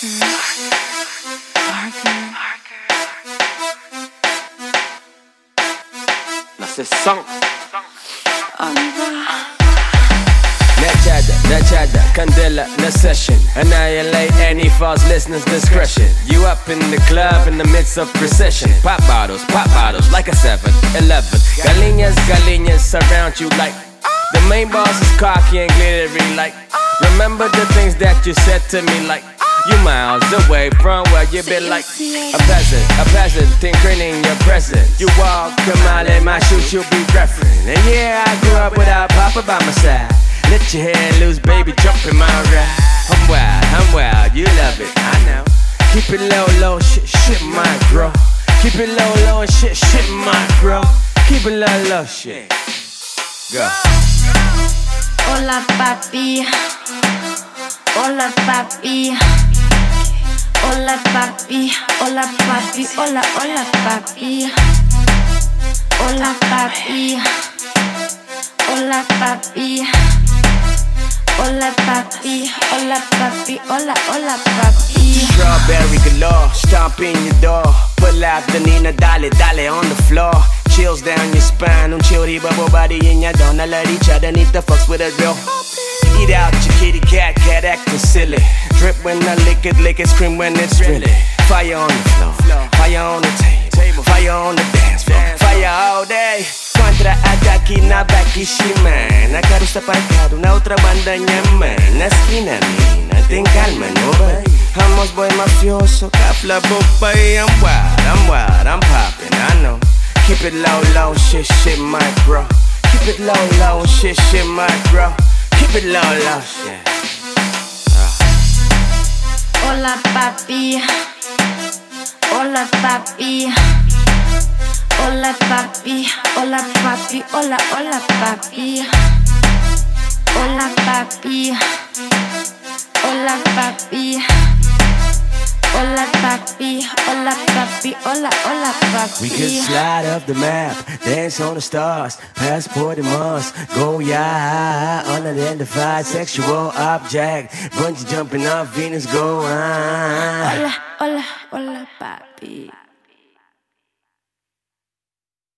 Parker. Parker. Là, c'est 100. On va. Annihilate any false listeners discretion You up in the club in the midst of recession Pop bottles, pop bottles like a 7-Eleven Galinhas, galinhas surround you like The main boss is cocky and glittery like Remember the things that you said to me like you miles away from where you been like a peasant, a peasant, tinkering in your presence. You walk a mile in my shoes, you'll be referring. And yeah, I grew up without Papa by my side. Let your hair loose, baby, jump in my ride. I'm wild, I'm wild, you love it, I know. Keep it low, low, shit, shit might grow. Keep it low, low, and shit, shit might grow. Keep it low, low, shit. Go. Hola papi, hola papi, hola papi, hola papi, hola, hola papi, hola papi, hola papi, hola papi, hola papi, hola, hola papi. Strawberry galore, stomp in your door. Pull out the Nina, dale, dale on the floor. Chills down your spine, un chilly bubble body in your don't let each other need the fucks with a real. Eat out your kitty cat, cat acting silly. Drip when I lick it, lick it, scream when it's really. Fire on the floor, fire on the table, fire on the dance floor, fire all day. Contra ataque na Bakishima Nakarusa parcado na outra banda man. Na esquina mina, tem calma no bay Vamos boy mafioso, capla boy I'm wild, I'm wild, I'm poppin', I know. Keep it low, low, shit, shit might grow Keep it low, low, shit, shit might grow Keep it low, low, shit Hola papi, hola papi, hola papi, hola papi, hola, hola papi, hola papi, hola papi, papi, hola papi, hola, papi, hola hola papi. We could slide up the map, dance on the stars, passport and Mars, go yeah, unidentified sexual object, bungee jumping off Venus, go on. Hola, hola, hola papi.